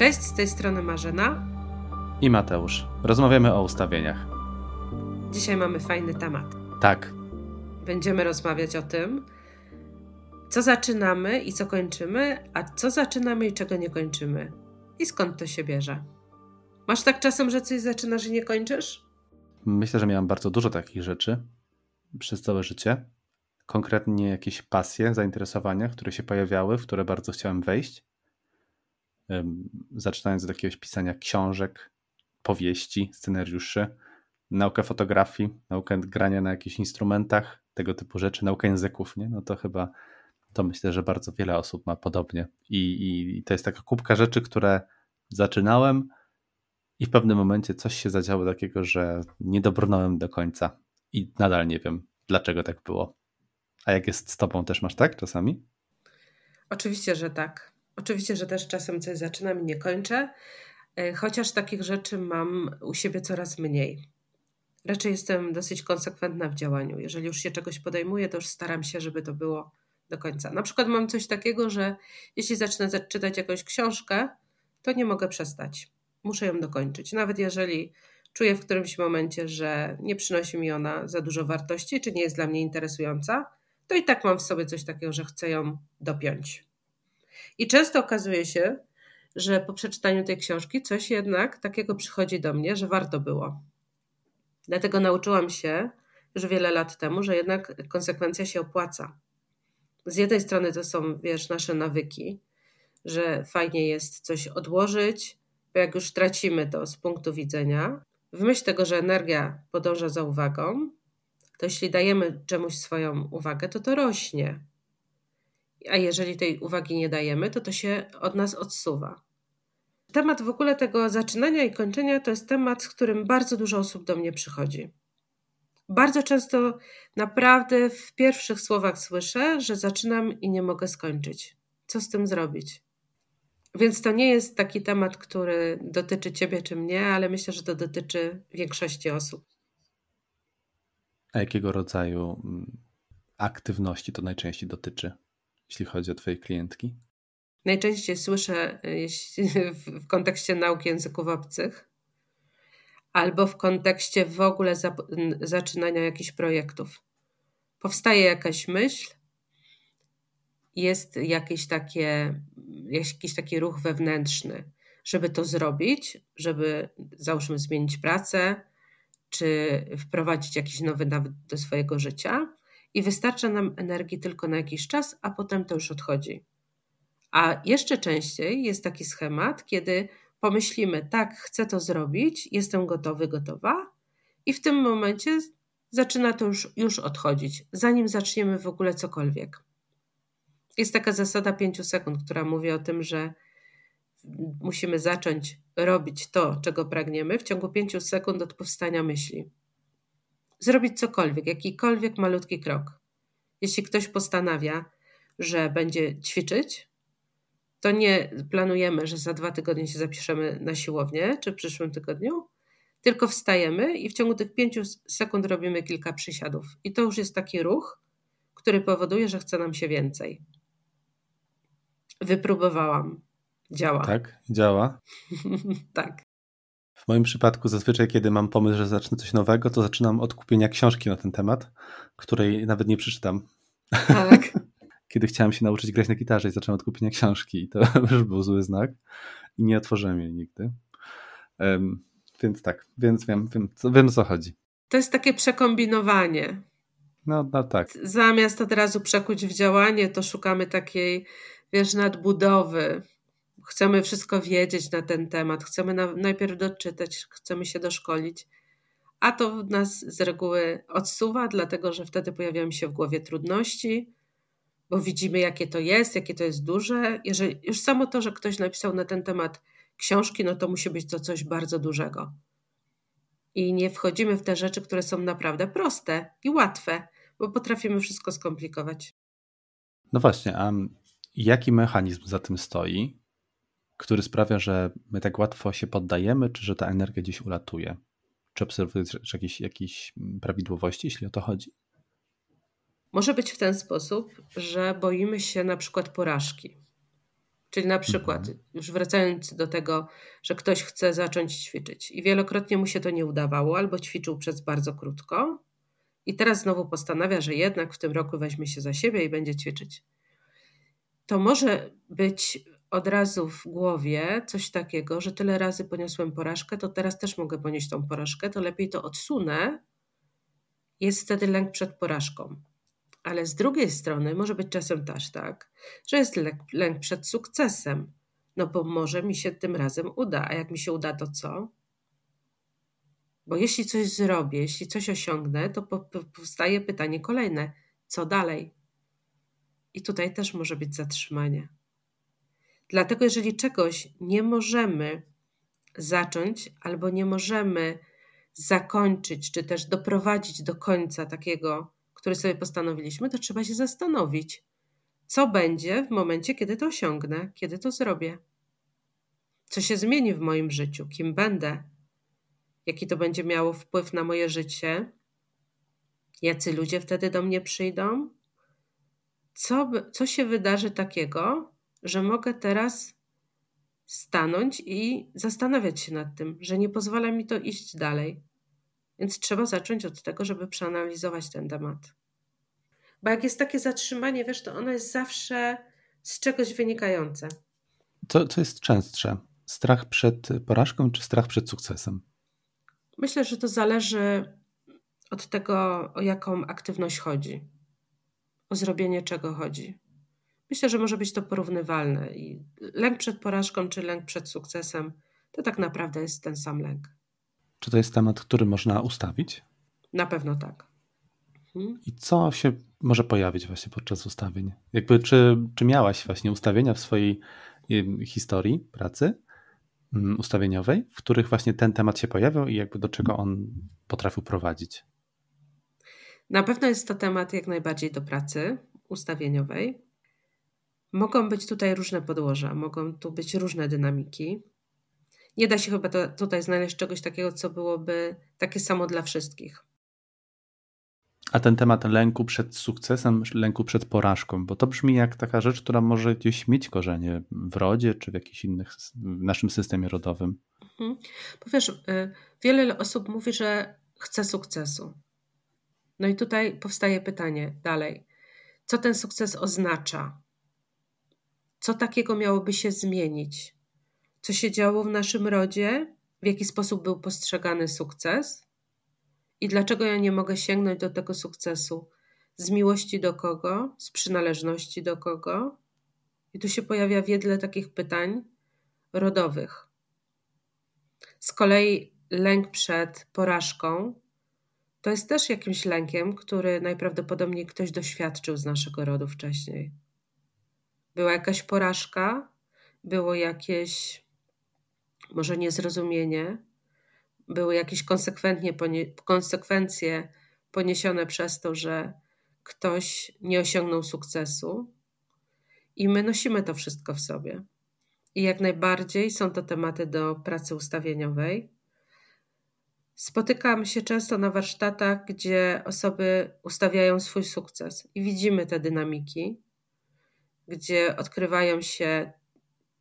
Cześć, z tej strony Marzena i Mateusz. Rozmawiamy o ustawieniach. Dzisiaj mamy fajny temat. Tak. Będziemy rozmawiać o tym, co zaczynamy i co kończymy, a co zaczynamy i czego nie kończymy. I skąd to się bierze. Masz tak czasem, że coś zaczynasz i nie kończysz? Myślę, że miałam bardzo dużo takich rzeczy przez całe życie. Konkretnie jakieś pasje, zainteresowania, które się pojawiały, w które bardzo chciałem wejść. Zaczynając od jakiegoś pisania książek, powieści, scenariuszy, naukę fotografii, naukę grania na jakichś instrumentach, tego typu rzeczy, naukę języków, nie? No to chyba to myślę, że bardzo wiele osób ma podobnie. I, i to jest taka kubka rzeczy, które zaczynałem i w pewnym momencie coś się zadziało takiego, że nie dobrnąłem do końca i nadal nie wiem, dlaczego tak było. A jak jest z tobą, też masz tak czasami? Oczywiście, że tak. Oczywiście, że też czasem coś zaczynam i nie kończę, e, chociaż takich rzeczy mam u siebie coraz mniej. Raczej jestem dosyć konsekwentna w działaniu. Jeżeli już się czegoś podejmuję, to już staram się, żeby to było do końca. Na przykład mam coś takiego, że jeśli zacznę czytać jakąś książkę, to nie mogę przestać. Muszę ją dokończyć. Nawet jeżeli czuję w którymś momencie, że nie przynosi mi ona za dużo wartości, czy nie jest dla mnie interesująca, to i tak mam w sobie coś takiego, że chcę ją dopiąć. I często okazuje się, że po przeczytaniu tej książki coś jednak takiego przychodzi do mnie, że warto było. Dlatego nauczyłam się już wiele lat temu, że jednak konsekwencja się opłaca. Z jednej strony to są, wiesz, nasze nawyki, że fajnie jest coś odłożyć, bo jak już tracimy to z punktu widzenia, w myśl tego, że energia podąża za uwagą, to jeśli dajemy czemuś swoją uwagę, to to rośnie. A jeżeli tej uwagi nie dajemy, to to się od nas odsuwa. Temat w ogóle tego zaczynania i kończenia to jest temat, z którym bardzo dużo osób do mnie przychodzi. Bardzo często naprawdę w pierwszych słowach słyszę, że zaczynam i nie mogę skończyć. Co z tym zrobić? Więc to nie jest taki temat, który dotyczy ciebie czy mnie, ale myślę, że to dotyczy większości osób. A jakiego rodzaju mm, aktywności to najczęściej dotyczy, jeśli chodzi o Twoje klientki? Najczęściej słyszę w kontekście nauki języków obcych albo w kontekście w ogóle zaczynania jakichś projektów. Powstaje jakaś myśl, jest jakieś takie, jakiś taki ruch wewnętrzny, żeby to zrobić, żeby załóżmy zmienić pracę, czy wprowadzić jakiś nowy nawyk do swojego życia i wystarcza nam energii tylko na jakiś czas, a potem to już odchodzi. A jeszcze częściej jest taki schemat, kiedy pomyślimy, tak, chcę to zrobić, jestem gotowy, gotowa, i w tym momencie zaczyna to już, już odchodzić, zanim zaczniemy w ogóle cokolwiek. Jest taka zasada 5 sekund, która mówi o tym, że musimy zacząć robić to, czego pragniemy w ciągu 5 sekund od powstania myśli. Zrobić cokolwiek, jakikolwiek malutki krok. Jeśli ktoś postanawia, że będzie ćwiczyć, to nie planujemy, że za dwa tygodnie się zapiszemy na siłownię, czy w przyszłym tygodniu, tylko wstajemy i w ciągu tych pięciu sekund robimy kilka przysiadów. I to już jest taki ruch, który powoduje, że chce nam się więcej. Wypróbowałam. Działa. Tak, działa. tak. W moim przypadku zazwyczaj, kiedy mam pomysł, że zacznę coś nowego, to zaczynam od kupienia książki na ten temat, której nawet nie przeczytam. Tak. kiedy chciałem się nauczyć grać na gitarze i zacząłem od kupienia książki i to już był zły znak i nie otworzyłem jej nigdy. Um, więc tak, więc wiem, wiem, co, wiem o co chodzi. To jest takie przekombinowanie. No, no tak. Zamiast od razu przekuć w działanie, to szukamy takiej, wiesz, nadbudowy. Chcemy wszystko wiedzieć na ten temat, chcemy na, najpierw doczytać, chcemy się doszkolić, a to nas z reguły odsuwa, dlatego że wtedy pojawiają się w głowie trudności, bo widzimy, jakie to jest, jakie to jest duże. Jeżeli, już samo to, że ktoś napisał na ten temat książki, no to musi być to coś bardzo dużego. I nie wchodzimy w te rzeczy, które są naprawdę proste i łatwe, bo potrafimy wszystko skomplikować. No właśnie, a jaki mechanizm za tym stoi, który sprawia, że my tak łatwo się poddajemy, czy że ta energia gdzieś ulatuje? Czy obserwujesz jakieś, jakieś prawidłowości, jeśli o to chodzi? Może być w ten sposób, że boimy się na przykład porażki. Czyli na przykład, mhm. już wracając do tego, że ktoś chce zacząć ćwiczyć i wielokrotnie mu się to nie udawało, albo ćwiczył przez bardzo krótko, i teraz znowu postanawia, że jednak w tym roku weźmie się za siebie i będzie ćwiczyć. To może być od razu w głowie coś takiego, że tyle razy poniosłem porażkę, to teraz też mogę ponieść tą porażkę, to lepiej to odsunę. Jest wtedy lęk przed porażką. Ale z drugiej strony może być czasem też tak, że jest lęk, lęk przed sukcesem. No bo może mi się tym razem uda, a jak mi się uda, to co? Bo jeśli coś zrobię, jeśli coś osiągnę, to powstaje pytanie kolejne: co dalej? I tutaj też może być zatrzymanie. Dlatego, jeżeli czegoś nie możemy zacząć albo nie możemy zakończyć, czy też doprowadzić do końca takiego, który sobie postanowiliśmy, to trzeba się zastanowić, co będzie w momencie, kiedy to osiągnę, kiedy to zrobię. Co się zmieni w moim życiu, kim będę, jaki to będzie miało wpływ na moje życie, jacy ludzie wtedy do mnie przyjdą, co, co się wydarzy takiego, że mogę teraz stanąć i zastanawiać się nad tym, że nie pozwala mi to iść dalej. Więc trzeba zacząć od tego, żeby przeanalizować ten temat. Bo jak jest takie zatrzymanie, wiesz, to ono jest zawsze z czegoś wynikające. Co, co jest częstsze? Strach przed porażką czy strach przed sukcesem? Myślę, że to zależy od tego, o jaką aktywność chodzi, o zrobienie czego chodzi. Myślę, że może być to porównywalne i lęk przed porażką czy lęk przed sukcesem to tak naprawdę jest ten sam lęk. Czy to jest temat, który można ustawić? Na pewno tak. Mhm. I co się może pojawić właśnie podczas ustawień? Jakby, czy, czy miałaś właśnie ustawienia w swojej historii pracy mm, ustawieniowej, w których właśnie ten temat się pojawiał i jakby do czego on potrafił prowadzić? Na pewno jest to temat jak najbardziej do pracy ustawieniowej. Mogą być tutaj różne podłoża, mogą tu być różne dynamiki. Nie da się chyba to, tutaj znaleźć czegoś takiego, co byłoby takie samo dla wszystkich. A ten temat lęku przed sukcesem, lęku przed porażką, bo to brzmi jak taka rzecz, która może gdzieś mieć korzenie w rodzie czy w jakichś innych, w naszym systemie rodowym. Mhm. Bo wiesz, y, wiele osób mówi, że chce sukcesu. No i tutaj powstaje pytanie dalej. Co ten sukces oznacza? Co takiego miałoby się zmienić? Co się działo w naszym rodzie? W jaki sposób był postrzegany sukces? I dlaczego ja nie mogę sięgnąć do tego sukcesu? Z miłości do kogo? Z przynależności do kogo? I tu się pojawia wiele takich pytań rodowych. Z kolei lęk przed porażką to jest też jakimś lękiem, który najprawdopodobniej ktoś doświadczył z naszego rodu wcześniej. Była jakaś porażka, było jakieś może niezrozumienie, były jakieś konsekwentnie konsekwencje poniesione przez to, że ktoś nie osiągnął sukcesu, i my nosimy to wszystko w sobie. I jak najbardziej są to tematy do pracy ustawieniowej. Spotykam się często na warsztatach, gdzie osoby ustawiają swój sukces i widzimy te dynamiki, gdzie odkrywają się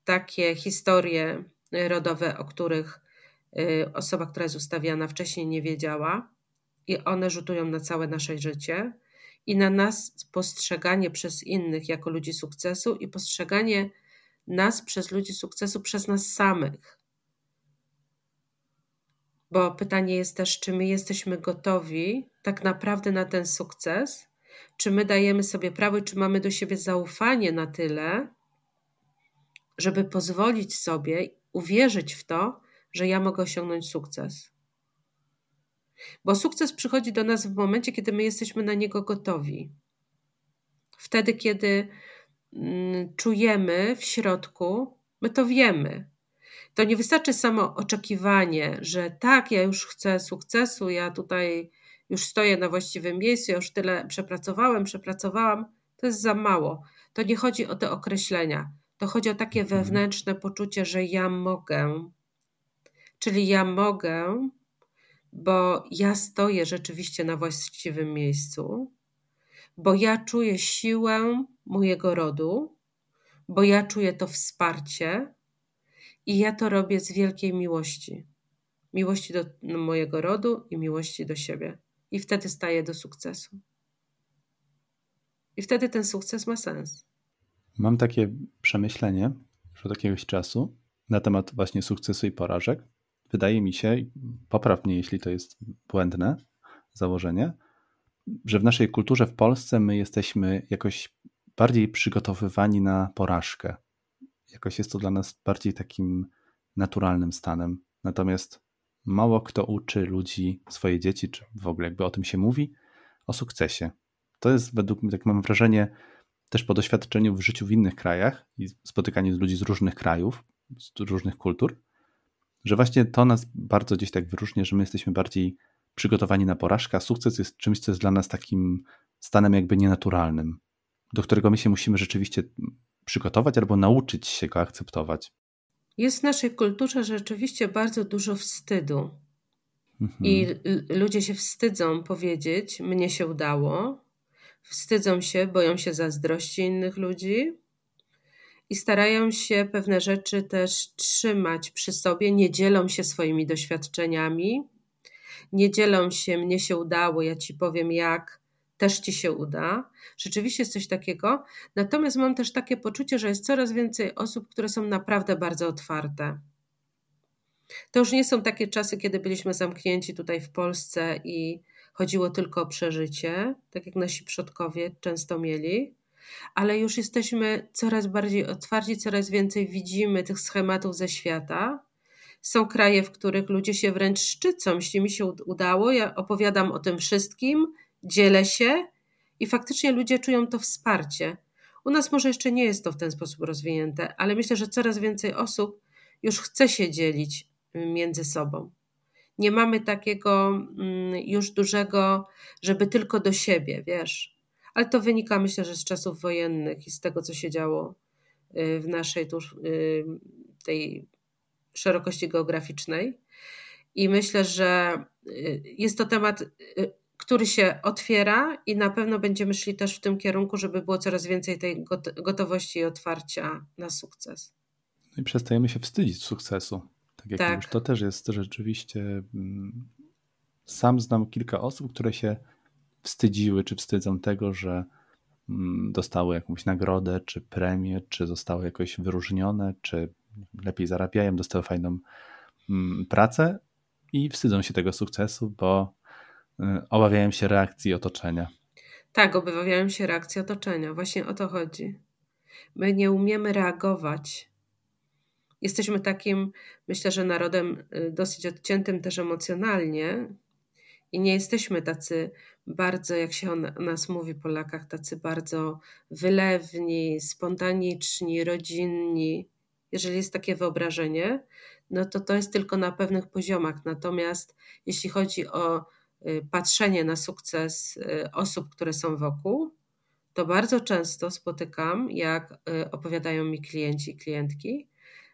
takie historie rodowe, o których y, osoba, która jest ustawiana, wcześniej nie wiedziała, i one rzutują na całe nasze życie. I na nas postrzeganie przez innych jako ludzi sukcesu i postrzeganie nas przez ludzi sukcesu przez nas samych. Bo pytanie jest też, czy my jesteśmy gotowi tak naprawdę na ten sukces, czy my dajemy sobie prawo czy mamy do siebie zaufanie na tyle, żeby pozwolić sobie uwierzyć w to, że ja mogę osiągnąć sukces. Bo sukces przychodzi do nas w momencie, kiedy my jesteśmy na niego gotowi. Wtedy, kiedy mm, czujemy w środku, my to wiemy. To nie wystarczy samo oczekiwanie, że tak, ja już chcę sukcesu, ja tutaj już stoję na właściwym miejscu, już tyle przepracowałem, przepracowałam. To jest za mało. To nie chodzi o te określenia. To chodzi o takie mhm. wewnętrzne poczucie, że ja mogę. Czyli ja mogę, bo ja stoję rzeczywiście na właściwym miejscu, bo ja czuję siłę mojego rodu, bo ja czuję to wsparcie i ja to robię z wielkiej miłości. Miłości do mojego rodu i miłości do siebie. I wtedy staję do sukcesu. I wtedy ten sukces ma sens. Mam takie przemyślenie już od jakiegoś czasu na temat właśnie sukcesu i porażek. Wydaje mi się, popraw mnie, jeśli to jest błędne założenie, że w naszej kulturze w Polsce my jesteśmy jakoś bardziej przygotowywani na porażkę. Jakoś jest to dla nas bardziej takim naturalnym stanem. Natomiast mało kto uczy ludzi, swoje dzieci, czy w ogóle jakby o tym się mówi, o sukcesie. To jest według mnie, tak mam wrażenie, też po doświadczeniu w życiu w innych krajach i spotykaniu ludzi z różnych krajów, z różnych kultur, że właśnie to nas bardzo gdzieś tak wyróżnia, że my jesteśmy bardziej przygotowani na porażkę, a sukces jest czymś, co jest dla nas takim stanem jakby nienaturalnym, do którego my się musimy rzeczywiście przygotować albo nauczyć się go akceptować. Jest w naszej kulturze rzeczywiście bardzo dużo wstydu. Mhm. I ludzie się wstydzą powiedzieć: Mnie się udało. Wstydzą się, boją się zazdrości innych ludzi i starają się pewne rzeczy też trzymać przy sobie, nie dzielą się swoimi doświadczeniami, nie dzielą się, mnie się udało, ja ci powiem jak, też ci się uda. Rzeczywiście jest coś takiego. Natomiast mam też takie poczucie, że jest coraz więcej osób, które są naprawdę bardzo otwarte. To już nie są takie czasy, kiedy byliśmy zamknięci tutaj w Polsce i chodziło tylko o przeżycie, tak jak nasi przodkowie często mieli, ale już jesteśmy coraz bardziej otwarci, coraz więcej widzimy tych schematów ze świata. Są kraje, w których ludzie się wręcz szczycą, jeśli mi się udało, ja opowiadam o tym wszystkim, dzielę się i faktycznie ludzie czują to wsparcie. U nas może jeszcze nie jest to w ten sposób rozwinięte, ale myślę, że coraz więcej osób już chce się dzielić między sobą. Nie mamy takiego mm, już dużego, żeby tylko do siebie, wiesz. Ale to wynika, myślę, że z czasów wojennych i z tego, co się działo y, w naszej tuż, y, tej szerokości geograficznej. I myślę, że y, jest to temat który się otwiera i na pewno będziemy szli też w tym kierunku, żeby było coraz więcej tej gotowości i otwarcia na sukces. No i przestajemy się wstydzić sukcesu. Tak jak tak. Już, to też jest rzeczywiście. Mm, sam znam kilka osób, które się wstydziły, czy wstydzą tego, że mm, dostały jakąś nagrodę, czy premię, czy zostały jakoś wyróżnione, czy lepiej zarabiają, dostały fajną mm, pracę i wstydzą się tego sukcesu, bo obawiałem się reakcji otoczenia. Tak, obawiałem się reakcji otoczenia. Właśnie o to chodzi. My nie umiemy reagować. Jesteśmy takim, myślę, że narodem y, dosyć odciętym też emocjonalnie i nie jesteśmy tacy bardzo, jak się o nas mówi, Polakach, tacy bardzo wylewni, spontaniczni, rodzinni. Jeżeli jest takie wyobrażenie, no to to jest tylko na pewnych poziomach. Natomiast jeśli chodzi o Y, patrzenie na sukces y, osób, które są wokół, to bardzo często spotykam, jak y, opowiadają mi klienci i klientki,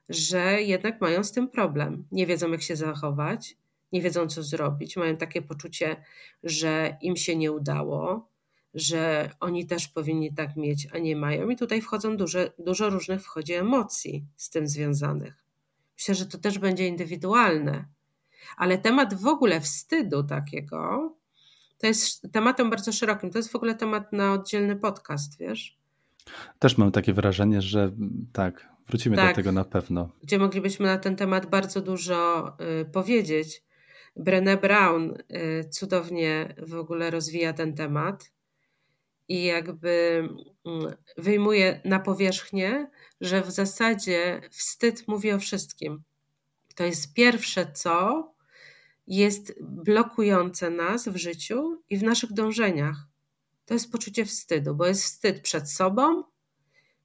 że jednak mają z tym problem. Nie wiedzą, jak się zachować, nie wiedzą, co zrobić, mają takie poczucie, że im się nie udało, że oni też powinni tak mieć, a nie mają. I tutaj wchodzą dużo, dużo różnych wchodzi emocji z tym związanych. Myślę, że to też będzie indywidualne, ale temat w ogóle wstydu takiego to jest tematem bardzo szerokim. To jest w ogóle temat na oddzielny podcast, wiesz? Też mam takie wrażenie, że tak, wrócimy tak, do tego na pewno. Gdzie moglibyśmy na ten temat bardzo dużo y, powiedzieć. Brené Brown y, cudownie w ogóle rozwija ten temat i jakby y, wyjmuje na powierzchnię, że w zasadzie wstyd mówi o wszystkim. To jest pierwsze co, jest blokujące nas w życiu i w naszych dążeniach. To jest poczucie wstydu, bo jest wstyd przed sobą,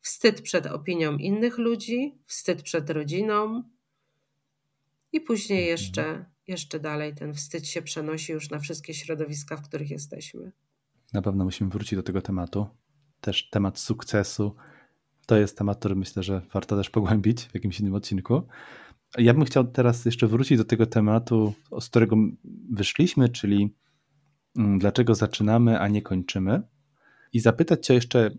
wstyd przed opinią innych ludzi, wstyd przed rodziną i później mhm. jeszcze, jeszcze dalej ten wstyd się przenosi już na wszystkie środowiska, w których jesteśmy. Na pewno musimy wrócić do tego tematu. Też temat sukcesu to jest temat, który myślę, że warto też pogłębić w jakimś innym odcinku. Ja bym chciał teraz jeszcze wrócić do tego tematu, z którego wyszliśmy, czyli mm, dlaczego zaczynamy, a nie kończymy. I zapytać Cię jeszcze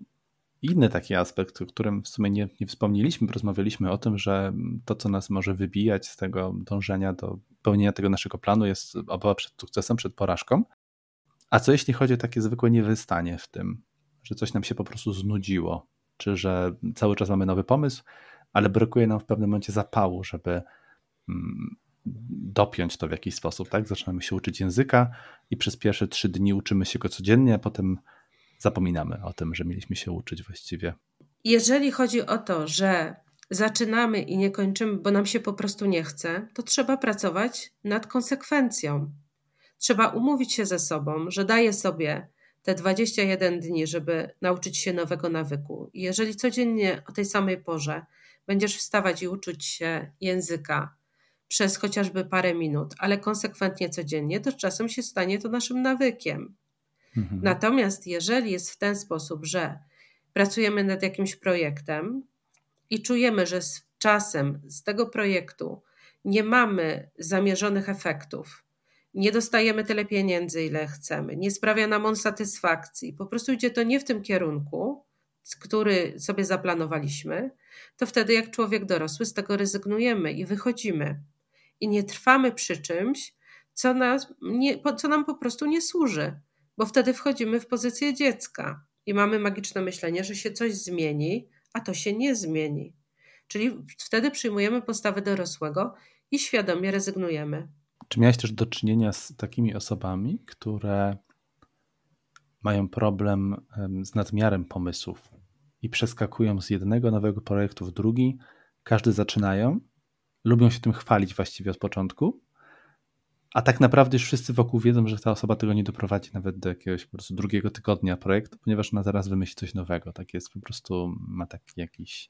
inny taki aspekt, o którym w sumie nie, nie wspomnieliśmy, rozmawialiśmy o tym, że to, co nas może wybijać z tego dążenia do pełnienia tego naszego planu, jest obawa przed sukcesem, przed porażką. A co jeśli chodzi o takie zwykłe niewystanie w tym, że coś nam się po prostu znudziło, czy że cały czas mamy nowy pomysł, ale brakuje nam w pewnym momencie zapału, żeby mm, dopiąć to w jakiś sposób, tak? Zaczynamy się uczyć języka i przez pierwsze trzy dni uczymy się go codziennie, a potem zapominamy o tym, że mieliśmy się uczyć właściwie. Jeżeli chodzi o to, że zaczynamy i nie kończymy, bo nam się po prostu nie chce, to trzeba pracować nad konsekwencją. Trzeba umówić się ze sobą, że daję sobie te 21 dni, żeby nauczyć się nowego nawyku. I jeżeli codziennie o tej samej porze będziesz wstawać i uczyć się języka przez chociażby parę minut, ale konsekwentnie codziennie, to czasem się stanie to naszym nawykiem. Mhm. Natomiast jeżeli jest w ten sposób, że pracujemy nad jakimś projektem i czujemy, że z czasem z tego projektu nie mamy zamierzonych efektów, nie dostajemy tyle pieniędzy, ile chcemy, nie sprawia nam on satysfakcji, po prostu idzie to nie w tym kierunku, który sobie zaplanowaliśmy, to wtedy jak człowiek dorosły z tego rezygnujemy i wychodzimy. I nie trwamy przy czymś, co, nas nie, co nam po prostu nie służy, bo wtedy wchodzimy w pozycję dziecka i mamy magiczne myślenie, że się coś zmieni, a to się nie zmieni. Czyli wtedy przyjmujemy postawę dorosłego i świadomie rezygnujemy. Czy miałeś też do czynienia z takimi osobami, które mają problem z nadmiarem pomysłów i przeskakują z jednego nowego projektu w drugi, każdy zaczynają, lubią się tym chwalić właściwie od początku, a tak naprawdę już wszyscy wokół wiedzą, że ta osoba tego nie doprowadzi nawet do jakiegoś po prostu drugiego tygodnia projektu, ponieważ ona zaraz wymyśli coś nowego. Tak jest, po prostu ma taki jakiś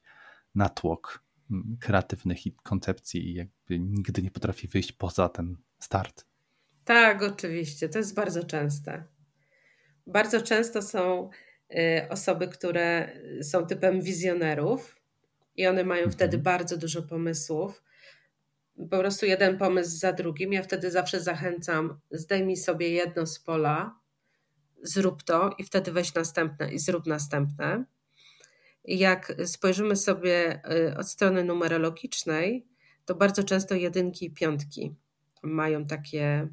natłok mm, kreatywnych koncepcji i jakby nigdy nie potrafi wyjść poza ten start. Tak, oczywiście. To jest bardzo częste. Bardzo często są osoby, które są typem wizjonerów i one mają mhm. wtedy bardzo dużo pomysłów. Po prostu jeden pomysł za drugim. Ja wtedy zawsze zachęcam, zdejmij sobie jedno z pola, zrób to i wtedy weź następne i zrób następne. Jak spojrzymy sobie y, od strony numerologicznej, to bardzo często jedynki i piątki mają takie, y,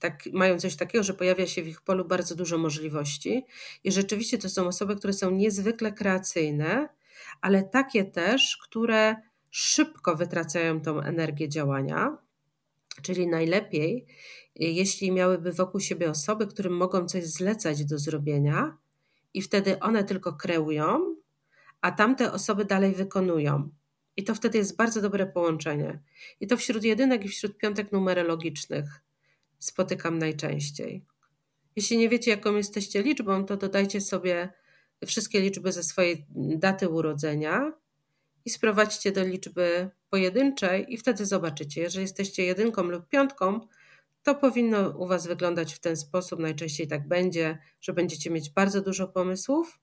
tak, mają coś takiego, że pojawia się w ich polu bardzo dużo możliwości. I rzeczywiście to są osoby, które są niezwykle kreacyjne, ale takie też, które szybko wytracają tą energię działania. Czyli najlepiej, jeśli miałyby wokół siebie osoby, którym mogą coś zlecać do zrobienia, i wtedy one tylko kreują, a tamte osoby dalej wykonują. I to wtedy jest bardzo dobre połączenie. I to wśród jedynek i wśród piątek numerologicznych spotykam najczęściej. Jeśli nie wiecie, jaką jesteście liczbą, to dodajcie sobie wszystkie liczby ze swojej daty urodzenia i sprowadźcie do liczby pojedynczej, i wtedy zobaczycie. Jeżeli jesteście jedynką lub piątką, to powinno u Was wyglądać w ten sposób. Najczęściej tak będzie, że będziecie mieć bardzo dużo pomysłów,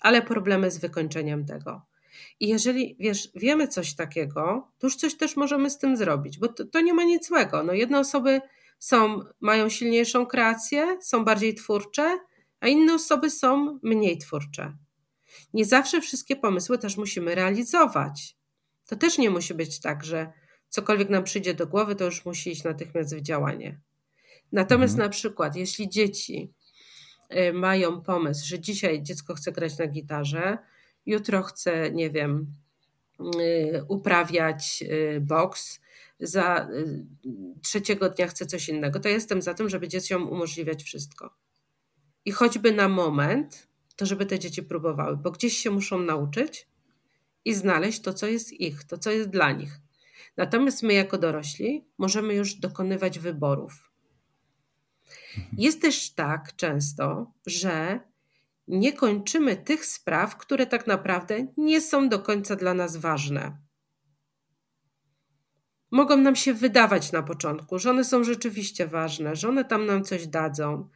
ale problemy z wykończeniem tego. I jeżeli wiesz, wiemy coś takiego, to już coś też możemy z tym zrobić, bo to, to nie ma nic złego. No, jedne osoby są, mają silniejszą kreację, są bardziej twórcze, a inne osoby są mniej twórcze. Nie zawsze wszystkie pomysły też musimy realizować. To też nie musi być tak, że cokolwiek nam przyjdzie do głowy, to już musi iść natychmiast w działanie. Natomiast mhm. na przykład, jeśli dzieci y, mają pomysł, że dzisiaj dziecko chce grać na gitarze, jutro chcę, nie wiem, y, uprawiać y, boks, za y, trzeciego dnia chcę coś innego, to jestem za tym, żeby dzieciom umożliwiać wszystko. I choćby na moment, to żeby te dzieci próbowały, bo gdzieś się muszą nauczyć i znaleźć to, co jest ich, to, co jest dla nich. Natomiast my, jako dorośli, możemy już dokonywać wyborów. Mhm. Jest też tak często, że nie kończymy tych spraw, które tak naprawdę nie są do końca dla nas ważne. Mogą nam się wydawać na początku, że one są rzeczywiście ważne, że one tam nam coś dadzą,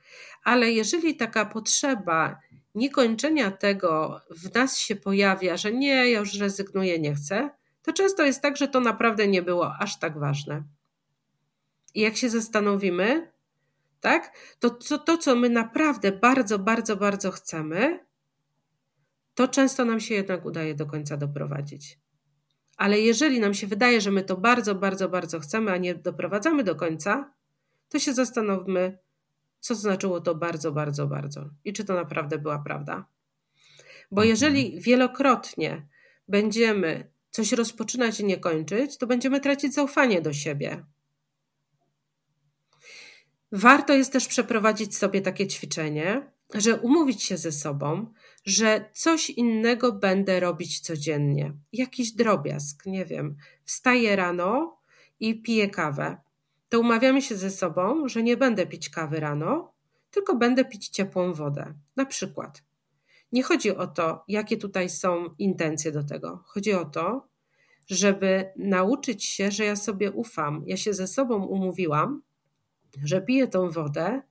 ale jeżeli taka potrzeba niekończenia tego w nas się pojawia, że nie, ja już rezygnuję, nie chcę, to często jest tak, że to naprawdę nie było aż tak ważne. I jak się zastanowimy, tak? To, to, to, co my naprawdę bardzo, bardzo, bardzo chcemy, to często nam się jednak udaje do końca doprowadzić. Ale jeżeli nam się wydaje, że my to bardzo, bardzo, bardzo chcemy, a nie doprowadzamy do końca, to się zastanówmy, co znaczyło to bardzo, bardzo, bardzo i czy to naprawdę była prawda. Bo mhm. jeżeli wielokrotnie będziemy coś rozpoczynać i nie kończyć, to będziemy tracić zaufanie do siebie. Warto jest też przeprowadzić sobie takie ćwiczenie, że umówić się ze sobą, że coś innego będę robić codziennie. Jakiś drobiazg, nie wiem. Wstaję rano i piję kawę. To umawiamy się ze sobą, że nie będę pić kawy rano, tylko będę pić ciepłą wodę. Na przykład. Nie chodzi o to, jakie tutaj są intencje do tego. Chodzi o to, żeby nauczyć się, że ja sobie ufam. Ja się ze sobą umówiłam, że piję tą wodę,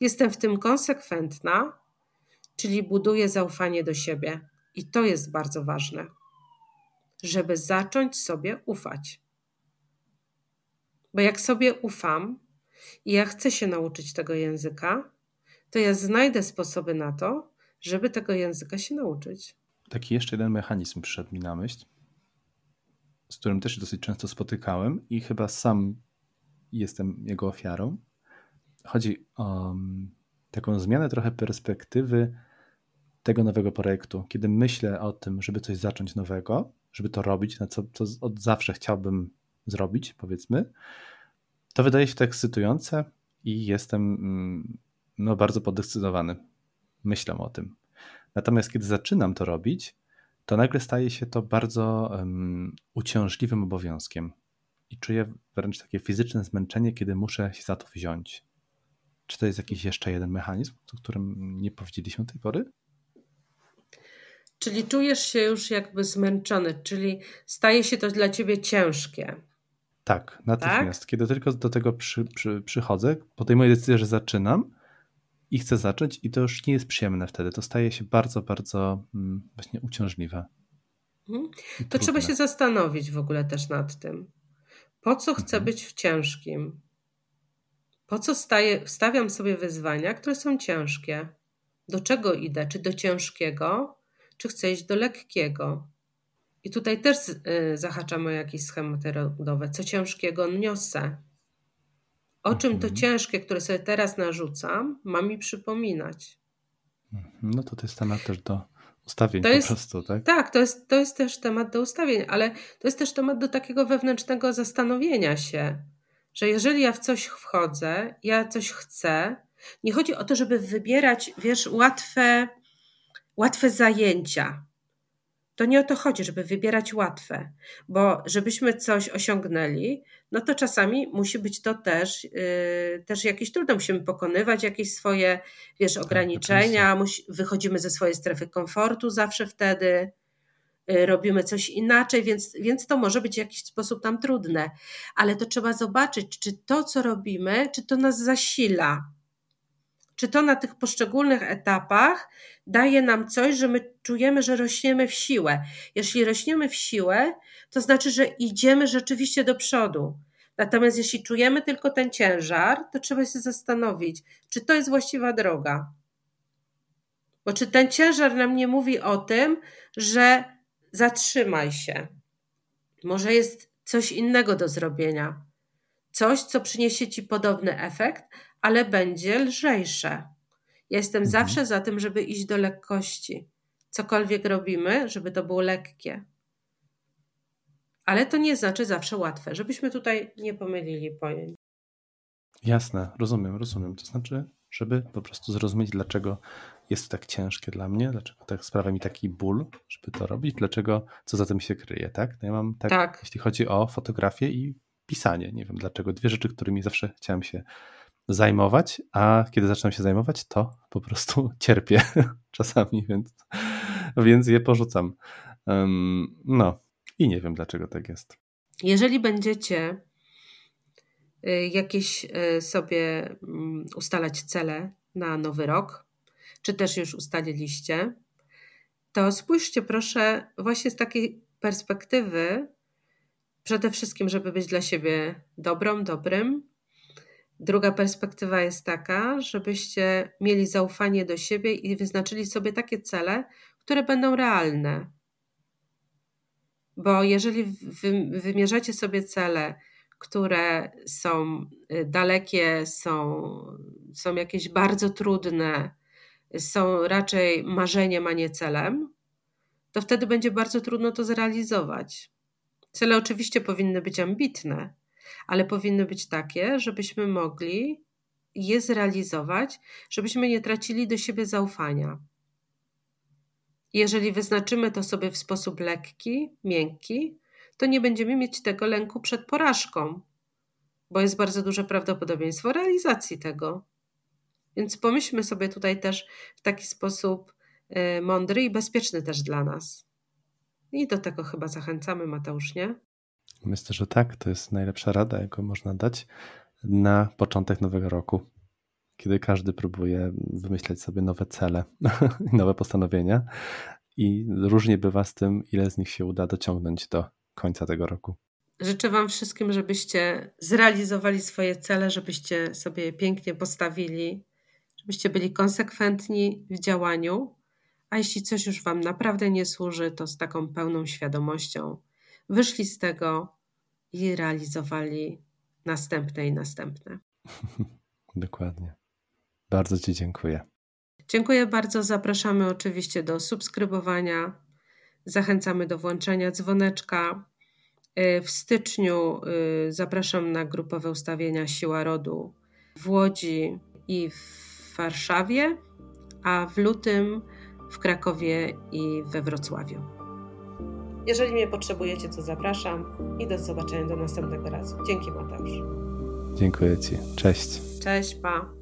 jestem w tym konsekwentna, czyli buduję zaufanie do siebie. I to jest bardzo ważne, żeby zacząć sobie ufać. Bo jak sobie ufam i ja chcę się nauczyć tego języka, to ja znajdę sposoby na to, żeby tego języka się nauczyć. Taki jeszcze jeden mechanizm przyszedł mi na myśl, z którym też dosyć często spotykałem i chyba sam jestem jego ofiarą. Chodzi o um, taką zmianę trochę perspektywy tego nowego projektu. Kiedy myślę o tym, żeby coś zacząć nowego, żeby to robić, na co, co od zawsze chciałbym zrobić, powiedzmy, to wydaje się to ekscytujące i jestem mm, no, bardzo podekscytowany. Myślę o tym. Natomiast kiedy zaczynam to robić, to nagle staje się to bardzo um, uciążliwym obowiązkiem i czuję wręcz takie fizyczne zmęczenie, kiedy muszę się za to wziąć. Czy to jest jakiś jeszcze jeden mechanizm, o którym nie powiedzieliśmy do tej pory? Czyli czujesz się już jakby zmęczony, czyli staje się to dla ciebie ciężkie. Tak, natychmiast. Tak? Kiedy tylko do tego przy, przy, przychodzę, podejmuję decyzję, że zaczynam i chcę zacząć, i to już nie jest przyjemne wtedy. To staje się bardzo, bardzo mm, właśnie uciążliwe. Mhm. To trzeba się zastanowić w ogóle też nad tym. Po co chcę mhm. być w ciężkim? Po co staję, stawiam sobie wyzwania, które są ciężkie? Do czego idę? Czy do ciężkiego, czy chcę iść do lekkiego? I tutaj też y, zahaczamy o jakieś schematy rodowe. Co ciężkiego niosę? O czym to mhm. ciężkie, które sobie teraz narzucam, ma mi przypominać? Mhm. No to to jest temat też do ustawień to jest, po prostu, tak? Tak, to jest, to jest też temat do ustawień, ale to jest też temat do takiego wewnętrznego zastanowienia się, że jeżeli ja w coś wchodzę, ja coś chcę, nie chodzi o to, żeby wybierać, wiesz, łatwe, łatwe zajęcia. To nie o to chodzi, żeby wybierać łatwe, bo żebyśmy coś osiągnęli, no to czasami musi być to też, yy, też jakieś trudne. Musimy pokonywać jakieś swoje, wiesz, tak, ograniczenia, musi, wychodzimy ze swojej strefy komfortu zawsze wtedy, yy, robimy coś inaczej, więc, więc to może być w jakiś sposób tam trudne. Ale to trzeba zobaczyć, czy to, co robimy, czy to nas zasila czy to na tych poszczególnych etapach daje nam coś, że my czujemy, że rośniemy w siłę. Jeśli rośniemy w siłę, to znaczy, że idziemy rzeczywiście do przodu. Natomiast jeśli czujemy tylko ten ciężar, to trzeba się zastanowić, czy to jest właściwa droga. Bo czy ten ciężar nam nie mówi o tym, że zatrzymaj się. Może jest coś innego do zrobienia. Coś, co przyniesie ci podobny efekt, ale będzie lżejsze. Ja jestem mhm. zawsze za tym, żeby iść do lekkości. Cokolwiek robimy, żeby to było lekkie. Ale to nie znaczy zawsze łatwe, żebyśmy tutaj nie pomylili pojęć. Jasne, rozumiem, rozumiem. To znaczy, żeby po prostu zrozumieć, dlaczego jest to tak ciężkie dla mnie, dlaczego tak sprawia mi taki ból, żeby to robić, dlaczego, co za tym się kryje, tak? No ja mam tak, tak, jeśli chodzi o fotografię i pisanie, nie wiem dlaczego, dwie rzeczy, którymi zawsze chciałem się zajmować, a kiedy zaczynam się zajmować, to po prostu cierpię czasami, więc, więc je porzucam. Um, no i nie wiem, dlaczego tak jest. Jeżeli będziecie y, jakieś y, sobie mm, ustalać cele na nowy rok, czy też już ustaliliście, to spójrzcie proszę właśnie z takiej perspektywy, przede wszystkim, żeby być dla siebie dobrą, dobrym, Druga perspektywa jest taka, żebyście mieli zaufanie do siebie i wyznaczyli sobie takie cele, które będą realne. Bo jeżeli wy, wymierzacie sobie cele, które są y, dalekie, są, są jakieś bardzo trudne, są raczej marzeniem, a nie celem, to wtedy będzie bardzo trudno to zrealizować. Cele oczywiście powinny być ambitne, ale powinny być takie, żebyśmy mogli je zrealizować, żebyśmy nie tracili do siebie zaufania. Jeżeli wyznaczymy to sobie w sposób lekki, miękki, to nie będziemy mieć tego lęku przed porażką, bo jest bardzo duże prawdopodobieństwo realizacji tego. Więc pomyślmy sobie tutaj też w taki sposób y, mądry i bezpieczny też dla nas. I do tego chyba zachęcamy, Mateusz, nie? Myślę, że tak. To jest najlepsza rada, jaką można dać na początek nowego roku, kiedy każdy próbuje wymyśleć sobie nowe cele, nowe postanowienia. I różnie bywa z tym, ile z nich się uda dociągnąć do końca tego roku. Życzę Wam wszystkim, żebyście zrealizowali swoje cele, żebyście sobie je pięknie postawili, żebyście byli konsekwentni w działaniu, a jeśli coś już Wam naprawdę nie służy, to z taką pełną świadomością wyszli z tego i realizowali następne i następne. Dokładnie. Bardzo Ci dziękuję. Dziękuję bardzo. Zapraszamy oczywiście do subskrybowania. Zachęcamy do włączenia dzwoneczka. Y, w styczniu y, zapraszam na grupowe ustawienia Siła Rodu w Łodzi i w Warszawie, a w lutym w Krakowie i we Wrocławiu. Jeżeli mnie potrzebujecie, to zapraszam i do zobaczenia do następnego razu. Dzięki Mateusz. Dziękuję Ci. Cześć. Cześć, pa.